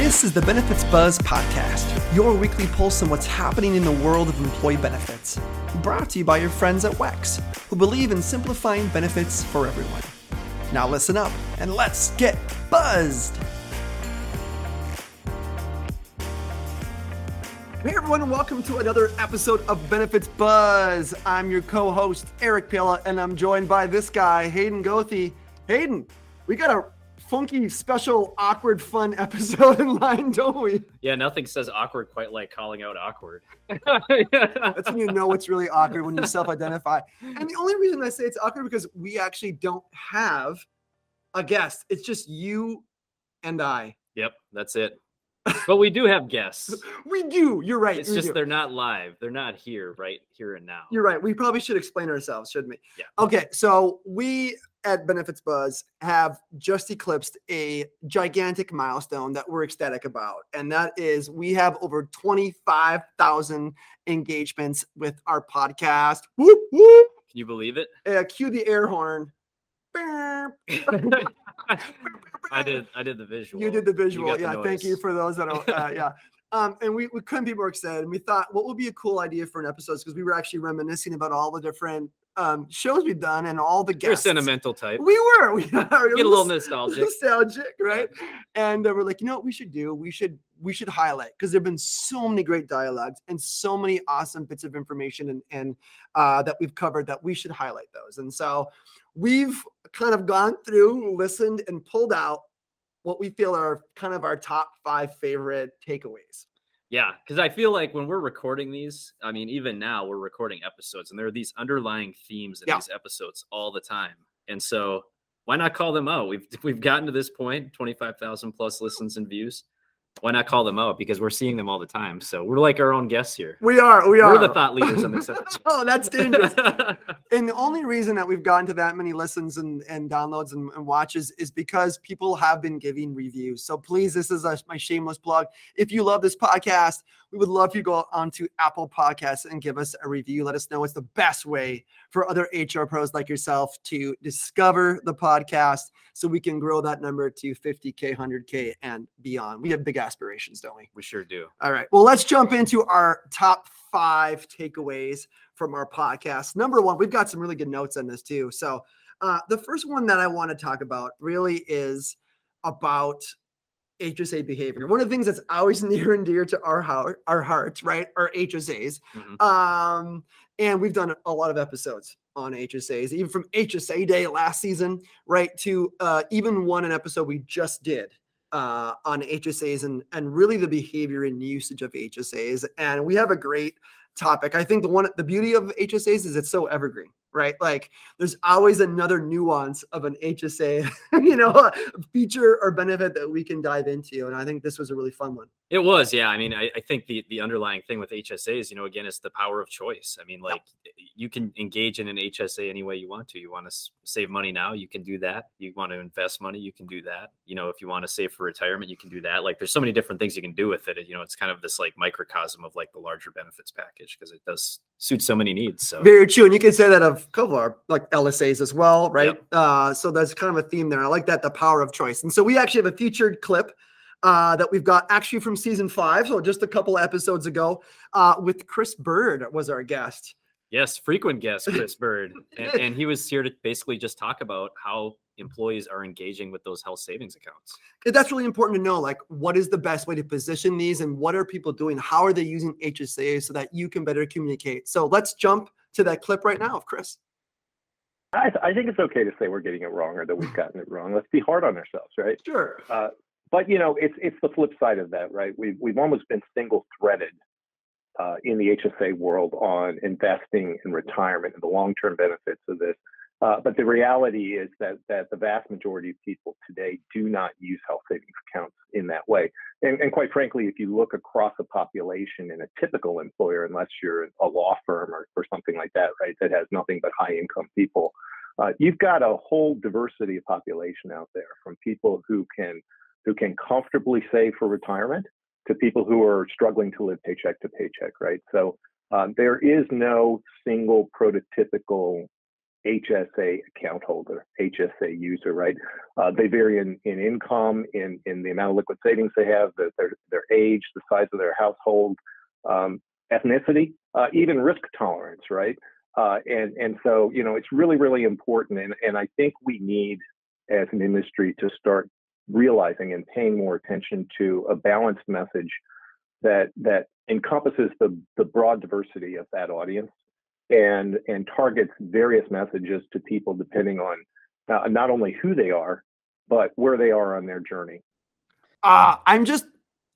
This is the Benefits Buzz Podcast, your weekly pulse on what's happening in the world of employee benefits. Brought to you by your friends at WEX, who believe in simplifying benefits for everyone. Now listen up and let's get buzzed! Hey everyone, welcome to another episode of Benefits Buzz. I'm your co-host Eric Pilla, and I'm joined by this guy, Hayden Gothy. Hayden, we got a funky, special, awkward, fun episode in line, don't we? Yeah, nothing says awkward quite like calling out awkward. That's when you know it's really awkward when you self-identify. And the only reason I say it's awkward because we actually don't have a guest. It's just you and I. Yep, that's it. But we do have guests. we do. You're right. It's just do. they're not live. They're not here right here and now. You're right. We probably should explain ourselves, shouldn't we? Yeah. Okay. So we at Benefits Buzz have just eclipsed a gigantic milestone that we're ecstatic about. And that is we have over 25,000 engagements with our podcast. Whoop, whoop. Can you believe it? Uh, cue the air horn. I did. I did the visual. You did the visual. Yeah. Thank you for those that are. Uh, yeah. Um, and we, we couldn't be more excited. And we thought, what would be a cool idea for an episode? Because we were actually reminiscing about all the different um, shows we've done and all the guests. You're sentimental type. We were. We are. Get a little nostalgic. Nostalgic, right? And uh, we're like, you know what we should do? We should we should highlight because there've been so many great dialogues and so many awesome bits of information and and uh, that we've covered that we should highlight those. And so we've kind of gone through, listened, and pulled out what we feel are kind of our top five favorite takeaways. Yeah, because I feel like when we're recording these, I mean, even now we're recording episodes, and there are these underlying themes in yeah. these episodes all the time. And so, why not call them out? We've we've gotten to this point, twenty five thousand plus listens and views why not call them out because we're seeing them all the time. So we're like our own guests here. We are we are. we're the thought leaders on this oh that's dangerous. And the only reason that we've gotten to that many listens and, and downloads and, and watches is because people have been giving reviews. So please this is a, my shameless plug. If you love this podcast we would love you to go onto apple podcasts and give us a review. Let us know it's the best way for other hr pros like yourself to discover the podcast so we can grow that number to 50k 100k and beyond. We have big aspirations, don't we? We sure do. All right. Well, let's jump into our top five takeaways from our podcast. Number one, we've got some really good notes on this too. So, uh, the first one that I want to talk about really is about HSA behavior. One of the things that's always near and dear to our heart, our hearts, right, are HSAs. Mm-hmm. Um, and we've done a lot of episodes on HSAs, even from HSA Day last season, right, to uh, even one an episode we just did uh, on HSAs and and really the behavior and usage of HSAs. And we have a great topic. I think the one the beauty of HSAs is it's so evergreen right? Like there's always another nuance of an HSA, you know, feature or benefit that we can dive into. And I think this was a really fun one. It was, yeah. I mean, I, I think the the underlying thing with HSAs, you know, again, it's the power of choice. I mean, like yeah. you can engage in an HSA any way you want to. You want to save money now, you can do that. You want to invest money, you can do that. You know, if you want to save for retirement, you can do that. Like there's so many different things you can do with it. You know, it's kind of this like microcosm of like the larger benefits package because it does suit so many needs. So very true. And you can say that of of Kovar, like LSAs as well, right? Yep. Uh, so there's kind of a theme there. I like that, the power of choice. And so we actually have a featured clip uh, that we've got actually from season five, so just a couple episodes ago, uh, with Chris Byrd was our guest. Yes, frequent guest Chris Byrd, and, and he was here to basically just talk about how employees are engaging with those health savings accounts. That's really important to know. Like, what is the best way to position these, and what are people doing? How are they using HSAs so that you can better communicate? So let's jump to that clip right now of Chris. I, th- I think it's okay to say we're getting it wrong or that we've gotten it wrong. Let's be hard on ourselves, right? Sure. Uh, but you know, it's it's the flip side of that, right? We've we've almost been single threaded uh, in the HSA world on investing in retirement and the long term benefits of this. Uh, but the reality is that that the vast majority of people today do not use health savings accounts in that way. And, and, quite frankly, if you look across a population in a typical employer, unless you're a law firm or, or something like that, right, that has nothing but high income people, uh, you've got a whole diversity of population out there, from people who can who can comfortably save for retirement to people who are struggling to live paycheck to paycheck, right? So um, there is no single prototypical HSA account holder, HSA user, right? Uh, they vary in, in income, in, in the amount of liquid savings they have, the, their, their age, the size of their household, um, ethnicity, uh, even risk tolerance, right? Uh, and, and so, you know, it's really, really important. And, and I think we need, as an industry, to start realizing and paying more attention to a balanced message that, that encompasses the, the broad diversity of that audience and and targets various messages to people depending on uh, not only who they are but where they are on their journey. Uh, i'm just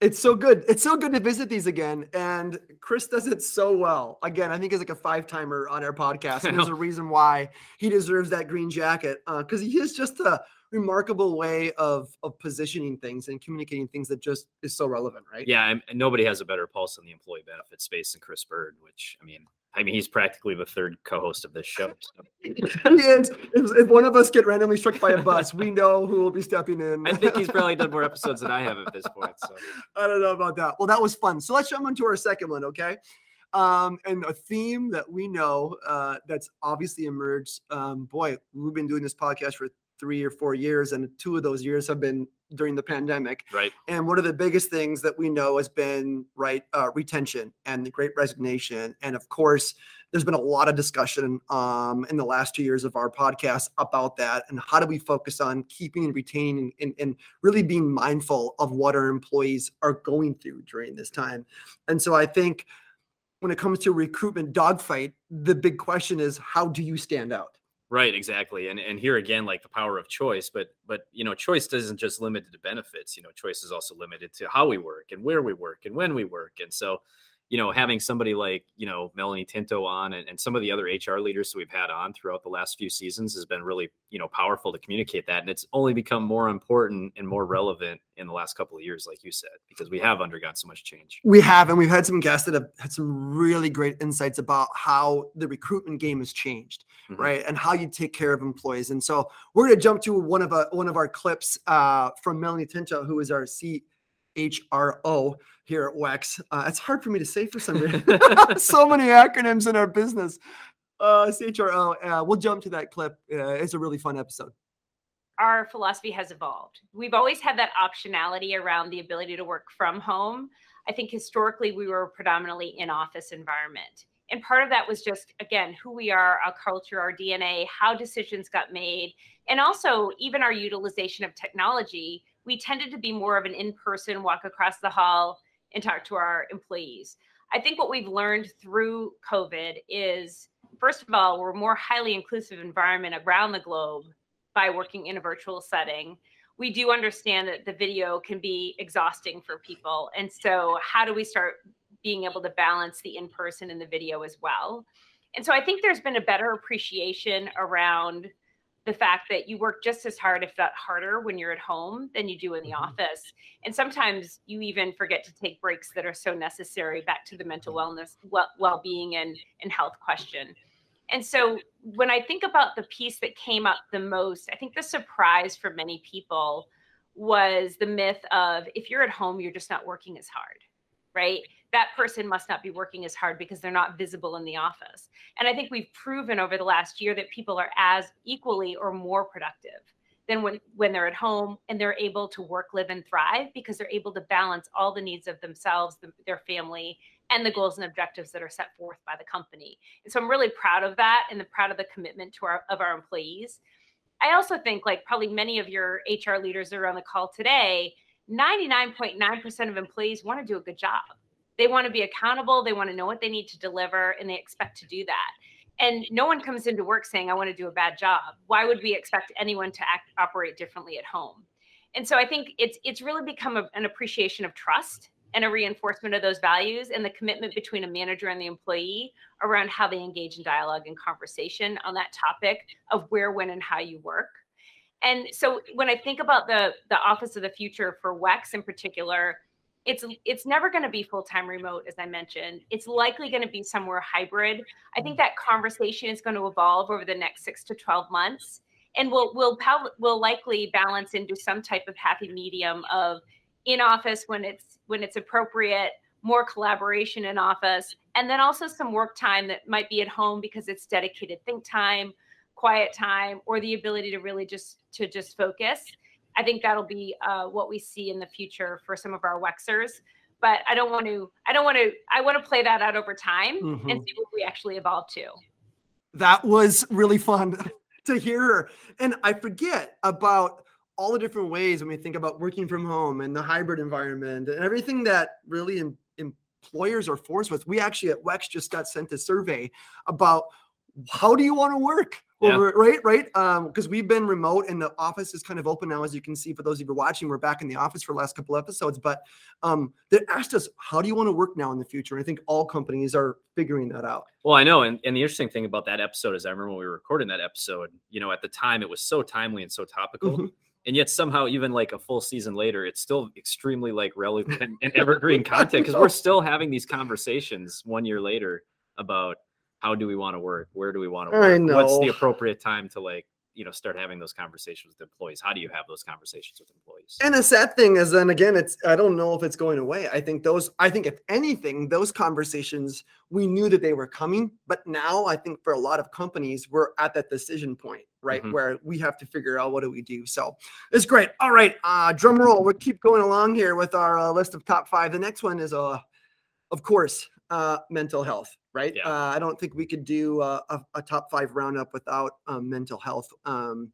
it's so good. It's so good to visit these again and chris does it so well. Again i think he's like a five timer on our podcast and there's a reason why he deserves that green jacket because uh, he is just a remarkable way of of positioning things and communicating things that just is so relevant right? Yeah and nobody has a better pulse on the employee benefit space than Chris Byrd which i mean I mean, he's practically the third co-host of this show. So. if, if, one of us get randomly struck by a bus, we know who will be stepping in. I think he's probably done more episodes than I have at this point. So I don't know about that. Well, that was fun. So let's jump into our second one, okay? Um, and a theme that we know uh, that's obviously emerged. Um, boy, we've been doing this podcast for three or four years, and two of those years have been during the pandemic. Right. And one of the biggest things that we know has been right uh, retention and the Great Resignation, and of course, there's been a lot of discussion um, in the last two years of our podcast about that and how do we focus on keeping and retaining and, and really being mindful of what our employees are going through during this time. And so I think when it comes to recruitment dogfight, the big question is how do you stand out? Right, exactly. And and here again, like the power of choice, but but you know, choice doesn't just limited to benefits. You know, choice is also limited to how we work and where we work and when we work. And so you know, having somebody like, you know, Melanie Tinto on and, and some of the other HR leaders that we've had on throughout the last few seasons has been really, you know, powerful to communicate that. And it's only become more important and more relevant in the last couple of years, like you said, because we have undergone so much change. We have, and we've had some guests that have had some really great insights about how the recruitment game has changed, mm-hmm. right? And how you take care of employees. And so we're going to jump to one of a, one of our clips uh, from Melanie Tinto, who is our CHRO here at WEX. Uh, it's hard for me to say for some reason. so many acronyms in our business. Uh, CHRO. Uh, we'll jump to that clip. Uh, it's a really fun episode. Our philosophy has evolved. We've always had that optionality around the ability to work from home. I think historically we were predominantly in office environment. And part of that was just, again, who we are, our culture, our DNA, how decisions got made, and also even our utilization of technology we tended to be more of an in-person walk across the hall and talk to our employees. I think what we've learned through COVID is, first of all, we're a more highly inclusive environment around the globe by working in a virtual setting. We do understand that the video can be exhausting for people. And so, how do we start being able to balance the in person and the video as well? And so, I think there's been a better appreciation around the fact that you work just as hard, if not harder, when you're at home than you do in the mm-hmm. office. And sometimes you even forget to take breaks that are so necessary back to the mental mm-hmm. wellness, well being, and, and health question. And so when I think about the piece that came up the most, I think the surprise for many people was the myth of if you're at home, you're just not working as hard, right? that person must not be working as hard because they're not visible in the office. And I think we've proven over the last year that people are as equally or more productive than when, when they're at home and they're able to work, live, and thrive because they're able to balance all the needs of themselves, the, their family, and the goals and objectives that are set forth by the company. And so I'm really proud of that and the proud of the commitment to our of our employees. I also think like probably many of your HR leaders that are on the call today, 99.9% of employees want to do a good job they want to be accountable, they want to know what they need to deliver, and they expect to do that. And no one comes into work saying, I want to do a bad job. Why would we expect anyone to act, operate differently at home? And so I think it's it's really become a, an appreciation of trust and a reinforcement of those values and the commitment between a manager and the employee around how they engage in dialogue and conversation on that topic of where, when, and how you work. And so when I think about the the office of the future for WEX in particular, it's it's never going to be full-time remote as i mentioned. It's likely going to be somewhere hybrid. I think mm. that conversation is going to evolve over the next 6 to 12 months and we'll we'll will likely balance into some type of happy medium of in office when it's when it's appropriate more collaboration in office and then also some work time that might be at home because it's dedicated think time quiet time or the ability to really just to just focus i think that'll be uh, what we see in the future for some of our wexers but i don't want to i don't want to i want to play that out over time Mhm. and see what we actually evolve to that was really fun to hear. And I forget about all the different ways when we think about working from home and the hybrid environment and everything that really em- employers are forced with. We actually at Wex just got sent a survey about how do you want to work Yeah. right right um because we've been remote and the office is kind of open now as you can see for those of you who are watching we're back in the office for the last couple episodes but um they asked us how do you want to work now in the future i think all companies are figuring that out Well, I know, and, and the interesting thing about that episode is I remember when we were recording that episode, you know, at the time it was so timely and so topical. Mhm. And yet somehow, even like a full season later, it's still extremely like relevant and, and evergreen content because we're still having these conversations one year later about how do we want to work? Where do we want to work? What's the appropriate time to like, you know, start having those conversations with employees? How do you have those conversations with employees? And the sad thing is, then again, it's I don't know if it's going away. I think those, I think if anything, those conversations we knew that they were coming, but now I think for a lot of companies, we're at that decision point, right, Mhm. where we have to figure out what do we do. So it's great. All right, uh, drum roll. We'll keep going along here with our uh, list of top five. The next one is, uh, of course, uh, mental health. Right. Yeah. Uh, I don't think we could do uh, a, a top five roundup without um, mental health. Um,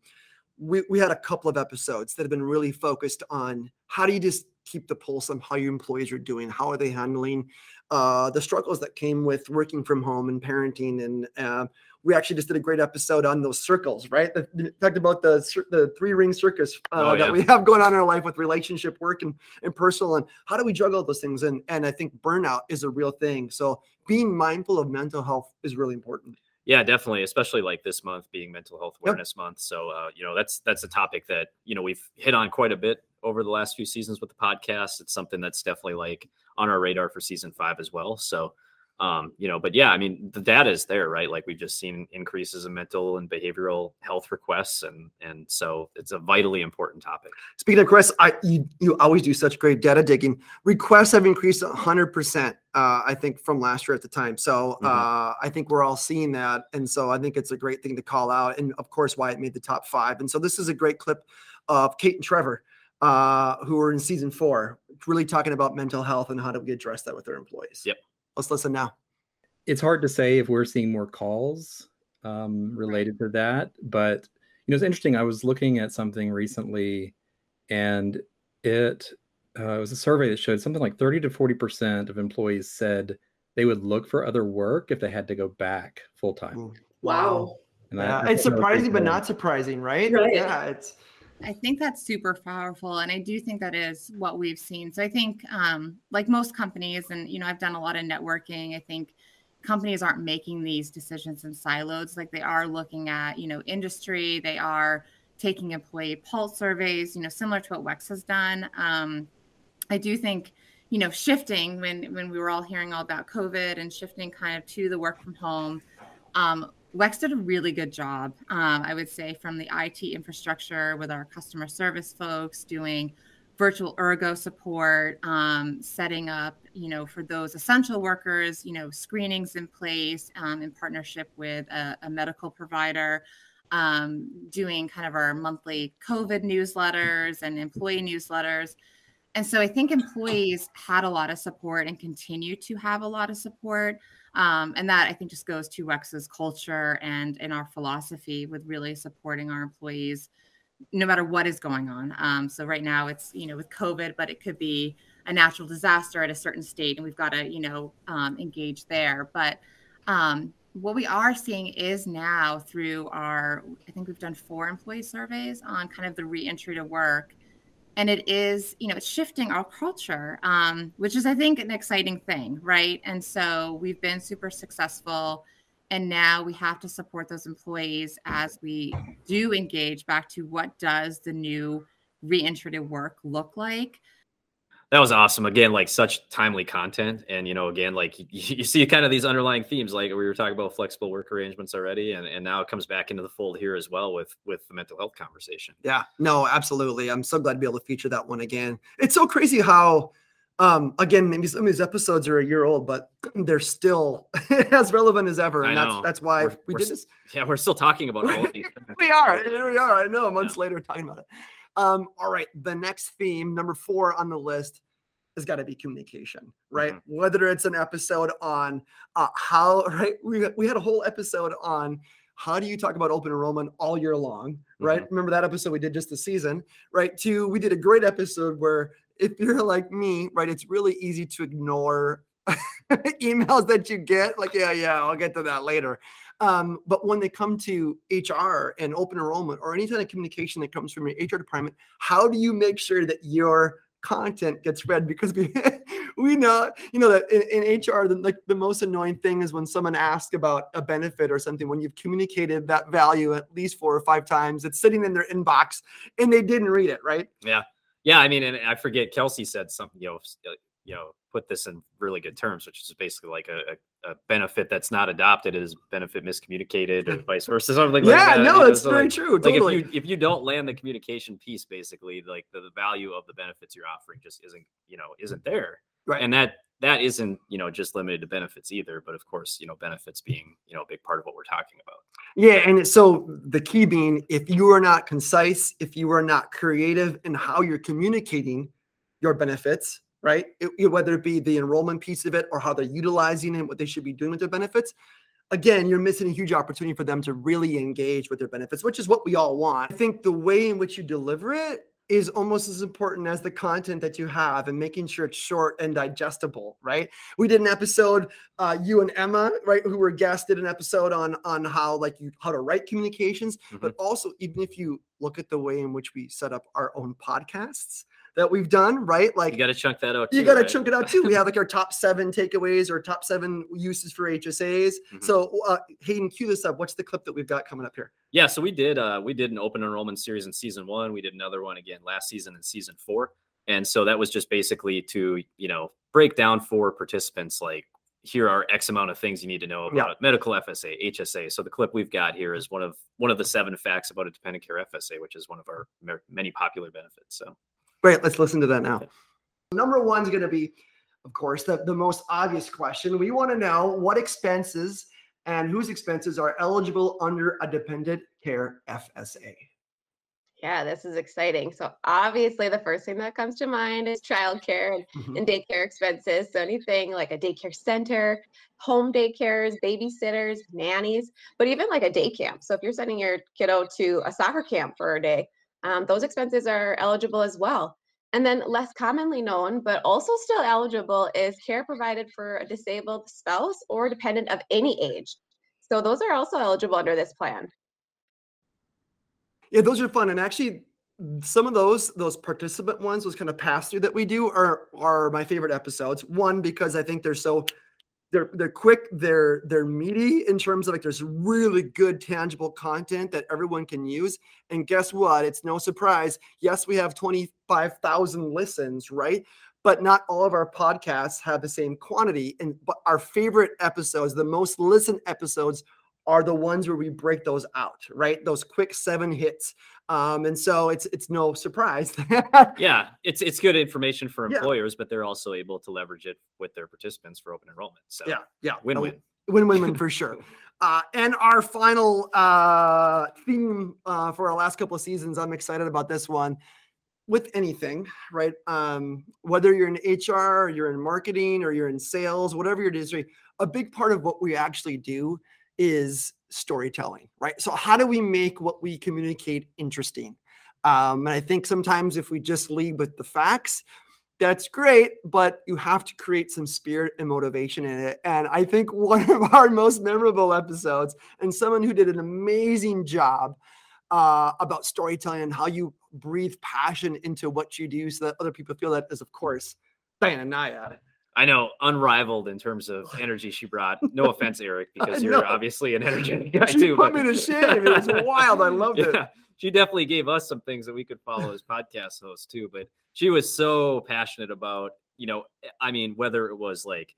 we, we had a couple of episodes that have been really focused on how do you just keep the pulse on how your employees are doing how are they handling uh, the struggles that came with working from home and parenting and uh, we actually just did a great episode on those circles right the, the- talked about the the three ring circus uh, Oh, that we have going on in our life with relationship work and, and personal and how do we juggle those things and and i think burnout is a real thing so being mindful of mental health is really important Yeah, definitely, especially like this month being Mental Health Yep. Awareness Month. So, uh, you know, that's that's a topic that you know we've hit on quite a bit over the last few seasons with the podcast. It's something that's definitely like on our radar for season five as well. So, um, you know, but yeah, I mean, the data is there, right? Like we've just seen increases in mental and behavioral health requests, and and so it's a vitally important topic. Speaking of requests, I you, you always do such great data digging. Requests have increased 100%, uh, I think, from last year at the time. So Mhm. uh, I think we're all seeing that. And so I think it's a great thing to call out. And of course, why it made the top five. And so this is a great clip of Kate and Trevor, uh, who are in season four, really talking about mental health and how do we address that with their employees. Yep. Let's listen now. it's hard to say if we're seeing more calls um, related to that, but you know, it's interesting. I was looking at something recently, and it uh, it was a survey that showed something like thirty to forty percent of employees said they would look for other work if they had to go back full time. Ooh, Wow. And I- Yeah, I it's thought that was pretty surprising, but not surprising, right? Right. Yeah, it's I think that's super powerful. And I do think that is what we've seen. So I think, um, like most companies, and, you know, I've done a lot of networking, I think companies aren't making these decisions in silos. Like they are looking at, you know, industry, they are taking employee pulse surveys, you know, similar to what Wex has done. Um, I do think, you know, shifting when when we were all hearing all about COVID and shifting kind of to the work from home, um, Wex did a really good job, um, I would say, from the IT infrastructure with our customer service folks doing virtual ergo support, um, setting up, you know, for those essential workers, you know, screenings in place um, in partnership with a, a medical provider, um, doing kind of our monthly COVID newsletters and employee newsletters. And so I think employees had a lot of support and continue to have a lot of support. Um, and that I think just goes to Wex's culture and in our philosophy with really supporting our employees no matter what is going on. Um, so right now it's, you know, with COVID, but it could be a natural disaster at a certain state and we've got to, you know, um, engage there. But um, what we are seeing is now through our, I think we've done four employee surveys on kind of the reentry to work and it is you know it's shifting our culture um, which is i think an exciting thing right? And so we've been super successful and now we have to support those employees as we do engage back to what does the new to work look like That was awesome. Again, like such timely content. And, you know, again, like you, you see kind of these underlying themes, like we were talking about flexible work arrangements already. And, and now it comes back into the fold here as well with, with the mental health conversation. Yeah, no, absolutely. I'm so glad to be able to feature that one again. It's so crazy how Um, again, maybe some of these episodes are a year old, but they're still as relevant as ever, and that's that's why We're- we did this. Yeah, we're still talking about all of these. we are. Here we are. I know. Months later, talking about it. Um, all right. The next theme, number four on the list, has got to be communication, right? Mhm. Whether it's an episode on uh, how, right? We we had a whole episode on how do you talk about open enrollment all year long, right? Remember that episode we did just this season, right? Two, we did a great episode where if you're like me, right, it's really easy to ignore emails that you get. Like, yeah, yeah, I'll get to that later. Um, but when they come to HR and open enrollment or any kind of communication that comes from your HR department, how do you make sure that your content gets read? Because we we know, you know, that in, in HR, the, like the most annoying thing is when someone asks about a benefit or something, when you've communicated that value at least four or five times, it's sitting in their inbox and they didn't read it, right? Yeah, Yeah. I mean, and I forget Kelsey said something, you know, uh, you know, put this in really good terms, which is basically like a, a, a benefit that's not adopted is benefit miscommunicated or vice versa. Something like yeah, that. no, it's so, very like, true. like Totally. if you if you don't land the communication piece, basically, like the, the value of the benefits you're offering just isn't, you know, isn't there. Right. And that that isn't, you know, just limited to benefits either, but of course, you know, benefits being, you know, a big part of what we're talking about. Yeah, and so the key being if you are not concise, if you are not creative in how you're communicating your benefits, right? It- it- whether it be the enrollment piece of it or how they're utilizing it, what they should be doing with their benefits, again, you're missing a huge opportunity for them to really engage with their benefits, which is what we all want. I think the way in which you deliver it is almost as important as the content that you have and making sure it's short and digestible, right? We did an episode uh, you and Emma, right, who were guests, did an episode on on how like you how to write communications, but also even if you look at the way in which we set up our own podcasts that we've done, right, like You got to chunk that out. you got to right? chunk it out too. We have like our top seven takeaways or top seven uses for HSAs. Mhm. So uh, Hayden, cue this up. What's the clip that we've got coming up here? Yeah, so we did uh we did an open enrollment series in season one. We did another one again last season in season four. And so that was just basically to, you know, break down for participants like here are X amount of things you need to know about Yeah. medical FSA, HSA. So the clip we've got here is one of one of the seven facts about a dependent care FSA, which is one of our many popular benefits. So Great, let's listen to that now. Number one is going to be, of course, the, the most obvious question. We want to know what expenses and whose expenses are eligible under a dependent care FSA. Yeah, this is exciting. So obviously the first thing that comes to mind is childcare and, Mhm. and daycare expenses. So anything like a daycare center, home daycares, babysitters, nannies, but even like a day camp. So if you're sending your kiddo to a soccer camp for a day, um, those expenses are eligible as well. And then less commonly known, but also still eligible, is care provided for a disabled spouse or dependent of any age. So those are also eligible under this plan. Yeah, those are fun. And actually, some of those those participant ones, those kind of pass through that we do, are are my favorite episodes. One because I think they're so they're they're quick, they're they're meaty in terms of like there's really good tangible content that everyone can use. And guess what? It's no surprise. Yes, we have 25,000 listens, right? But not all of our podcasts have the same quantity. And but our favorite episodes, the most listened episodes, are the ones where we break those out, right? Those quick seven hits. Um, and so it's it's no surprise. yeah, it's it's good information for Yeah. employers, but they're also able to leverage it with their participants for open enrollment. So yeah, yeah. win-win. Win win win for sure. Uh, and our final uh, theme uh, for our last couple of seasons, I'm excited about this one. With anything, right? Um, whether you're in HR, or you're in marketing, or you're in sales, whatever your industry, a big part of what we actually do is storytelling, right? So, how do we make what we communicate interesting? Um, and I think sometimes if we just lead with the facts, that's great, but you have to create some spirit and motivation in it. And I think one of our most memorable episodes, and someone who did an amazing job uh, about storytelling and how you breathe passion into what you do so that other people feel that is, of course, Diana Nyad. I know, unrivaled in terms of energy she brought. No offense, Eric, because you're obviously an energetic guy She too. put but- me to shame. It was wild. I loved it. She definitely gave us some things that we could follow as podcast hosts too. But she was so passionate about, you know, I mean, whether it was like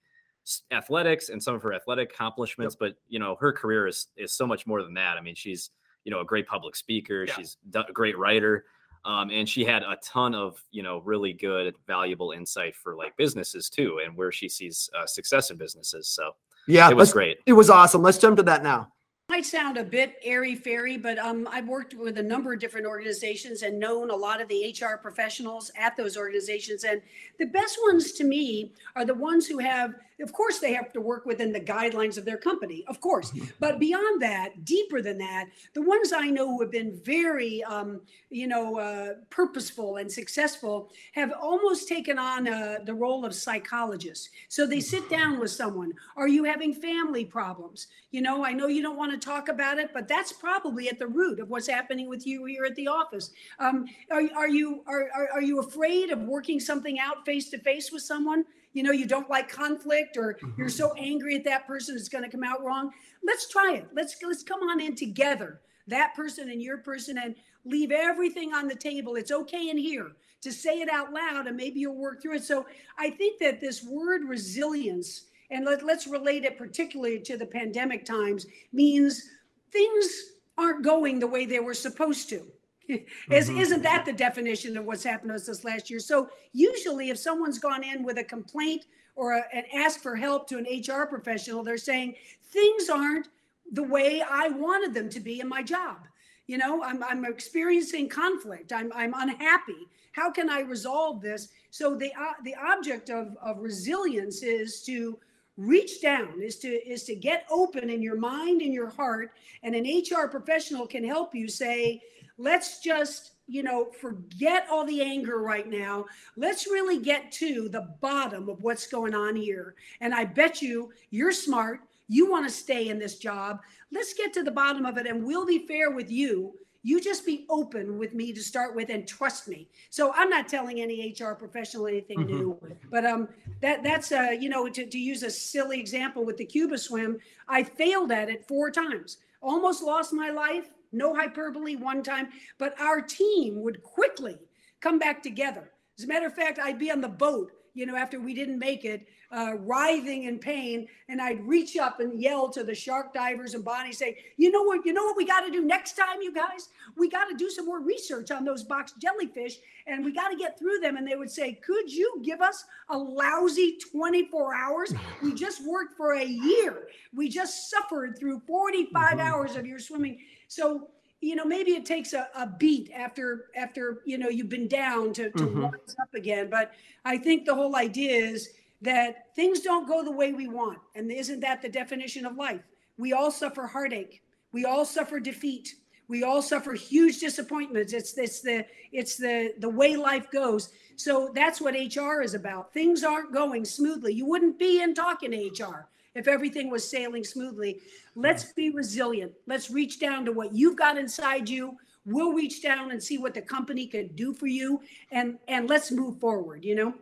athletics and some of her athletic accomplishments, but you know, her career is is so much more than that. I mean, she's you know a great public speaker. Yeah. She's a great writer. Um, and she had a ton of you know really good valuable insight for like businesses too and where she sees uh, success in businesses so Yeah, it was great It was awesome. Let's jump to that now. might sound a bit airy fairy, but um, I've worked with a number of different organizations and known a lot of the HR professionals at those organizations. And the best ones to me are the ones who have, of course, they have to work within the guidelines of their company, of course. But beyond that, deeper than that, the ones I know who have been very, um, you know, uh, purposeful and successful have almost taken on uh, the role of psychologists. So they sit down with someone. Are you having family problems? You know, I know you don't want to talk about it, but that's probably at the root of what's happening with you here at the office. Um, are, are you are, are, are you afraid of working something out face to face with someone? You know, you don't like conflict, or you're mm-hmm. so angry at that person it's going to come out wrong. Let's try it. Let's let's come on in together, that person and your person, and leave everything on the table. It's okay in here to say it out loud, and maybe you'll work through it. So I think that this word resilience and let, let's relate it particularly to the pandemic times means things aren't going the way they were supposed to Is, Mhm. isn't that the definition of what's happened to us this last year? So usually if someone's gone in with a complaint or a, and asked for help to an hr professional they're saying things aren't the way i wanted them to be in my job. You know i'm, I'm experiencing conflict. I'm, I'm unhappy. How can i resolve this? So the uh, the object of, of resilience is to reach down is to is to get open in your mind and your heart and an hr professional can help you say let's just you know forget all the anger right now. Let's really get to the bottom of what's going on here. And i bet you you're smart. You want to stay in this job. Let's get to the bottom of it and we'll be fair with you. You just be open with me to start with and trust me. So i'm not telling any hr professional anything Mhm. new but um that that's uh you know to, to use a silly example with the cuba swim i failed at it four times. Almost lost my life no hyperbole one time but our team would quickly come back together. As a matter of fact i'd be on the boat you know after we didn't make it uh, writhing in pain and i'd reach up and yell to the shark divers and bonnie say you know what you know what we got to do next time you guys? We got to do some more research on those box jellyfish and we got to get through them. And they would say could you give us a lousy 24 hours? We just worked for a year. We just suffered through 45 Mhm. hours of your swimming so you know maybe it takes a, a beat after after you know you've been down to, to Mhm. rise up again. But i think the whole idea is that things don't go the way we want. And isn't that the definition of life? We all suffer heartache. We all suffer defeat. We all suffer huge disappointments. It's it's the it's the the way life goes. So that's what hr is about. Things aren't going smoothly. You wouldn't be in talking to hr if everything was sailing smoothly. Let's be resilient. Let's reach down to what you've got inside you. We'll reach down and see what the company can do for you and and let's move forward you know?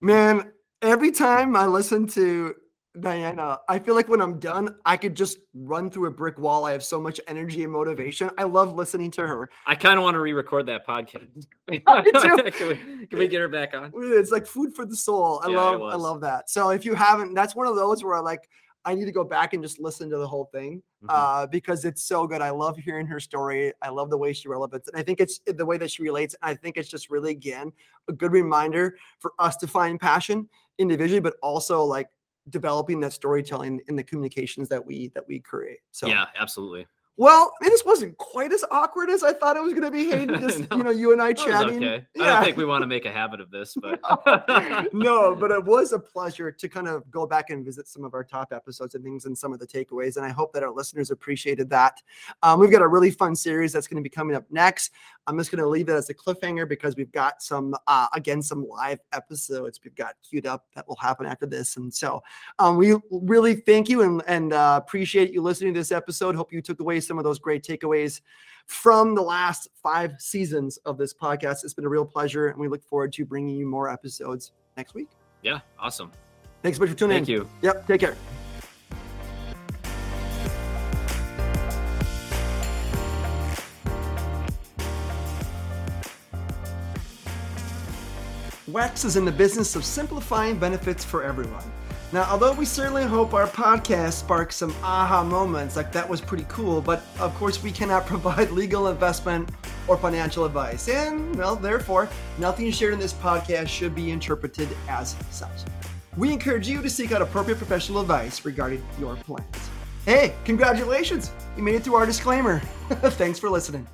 Man, every time I listen to Diana, I feel like when I'm done, I could just run through a brick wall. I have so much energy and motivation. I love listening to her. i kind of want to re-record that podcast can, we, can we get her back on It's like food for the soul. I Yeah, love I love that. So if you haven't, that's one of those where I like I need to go back and just listen to the whole thing Mhm. uh, because it's so good. I love hearing her story. I love the way she relates, and I think it's the way that she relates. I think it's just really again a good reminder for us to find passion individually, but also like developing that storytelling in the communications that we that we create. So yeah absolutely well, this wasn't quite as awkward as I thought it was going to be. Hayden, just No, you know, you and I chatting. okay i don't think we want to make a habit of this but no, but it was a pleasure to kind of go back and visit some of our top episodes and things and some of the takeaways. And I hope that our listeners appreciated that. Um, we've got a really fun series that's going to be coming up next. I'm just going to leave it as a cliffhanger because we've got some, uh, again, some live episodes we've got queued up that will happen after this. And so um, we really thank you and, and uh, appreciate you listening to this episode. Hope you took away some of those great takeaways from the last five seasons of this podcast. It's been a real pleasure, and we look forward to bringing you more episodes next week. yeah awesome Thanks so much for tuning thank in. Thank you Yep. Take care. Wex is in the business of simplifying benefits for everyone. Now, although we certainly hope our podcast sparks some aha moments, like that was pretty cool, but of course we cannot provide legal investment or financial advice. And, well, therefore, nothing shared in this podcast should be interpreted as such. We encourage you to seek out appropriate professional advice regarding your plans. Hey, congratulations! You made it through our disclaimer. Thanks for listening.